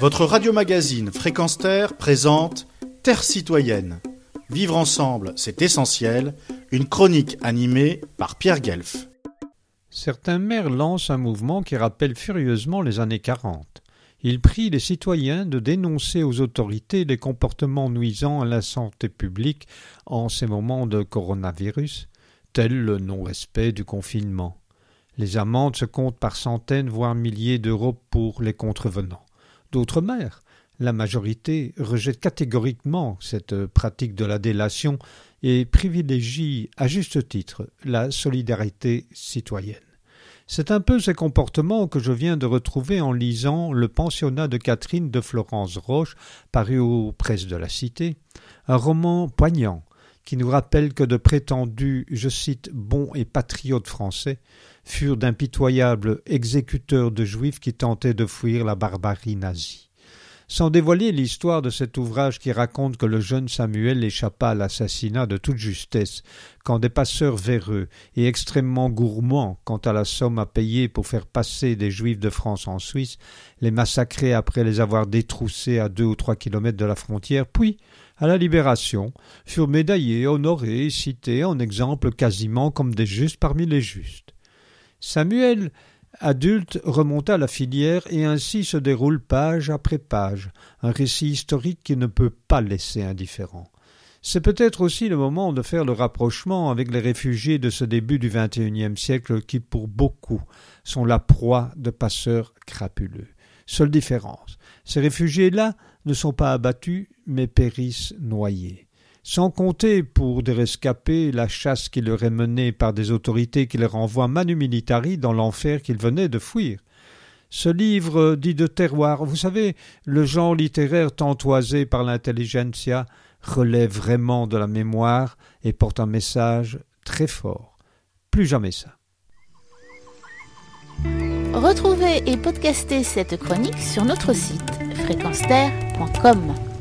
Votre radio-magazine Fréquence Terre présente Terre citoyenne. Vivre ensemble, c'est essentiel. Une chronique animée par Pierre Guelf. Certains maires lancent un mouvement qui rappelle furieusement les années 40. Ils prient les citoyens de dénoncer aux autorités les comportements nuisants à la santé publique en ces moments de coronavirus, tel le non-respect du confinement. Les amendes se comptent par centaines voire milliers d'euros pour les contrevenants. D'autres maires, la majorité, rejette catégoriquement cette pratique de la délation et privilégie à juste titre la solidarité citoyenne. C'est un peu ces comportements que je viens de retrouver en lisant Le pensionnat de Catherine de Florence Roche, paru aux presses de la Cité, un roman poignant qui nous rappelle que de prétendus, je cite, bons et patriotes français furent d'impitoyables exécuteurs de juifs qui tentaient de fuir la barbarie nazie. Sans dévoiler l'histoire de cet ouvrage qui raconte que le jeune Samuel échappa à l'assassinat de toute justesse, quand des passeurs véreux et extrêmement gourmands quant à la somme à payer pour faire passer des Juifs de France en Suisse, les massacrer après les avoir détroussés à deux ou trois kilomètres de la frontière, puis, à la Libération, furent médaillés, honorés et cités en exemple quasiment comme des justes parmi les justes. Samuel adulte remonta la filière et ainsi se déroule page après page, un récit historique qui ne peut pas laisser indifférent. C'est peut-être aussi le moment de faire le rapprochement avec les réfugiés de ce début du XXIe siècle qui, pour beaucoup, sont la proie de passeurs crapuleux. Seule différence, ces réfugiés-là ne sont pas abattus, mais périssent noyés sans compter pour des rescapés la chasse qui leur est menée par des autorités qui les renvoient manu militari dans l'enfer qu'ils venaient de fuir. Ce livre dit de terroir, vous savez, le genre littéraire tant toisé par l'intelligentsia, relève vraiment de la mémoire et porte un message très fort. Plus jamais ça. Retrouvez et podcastez cette chronique sur notre site fréquenceterre.com.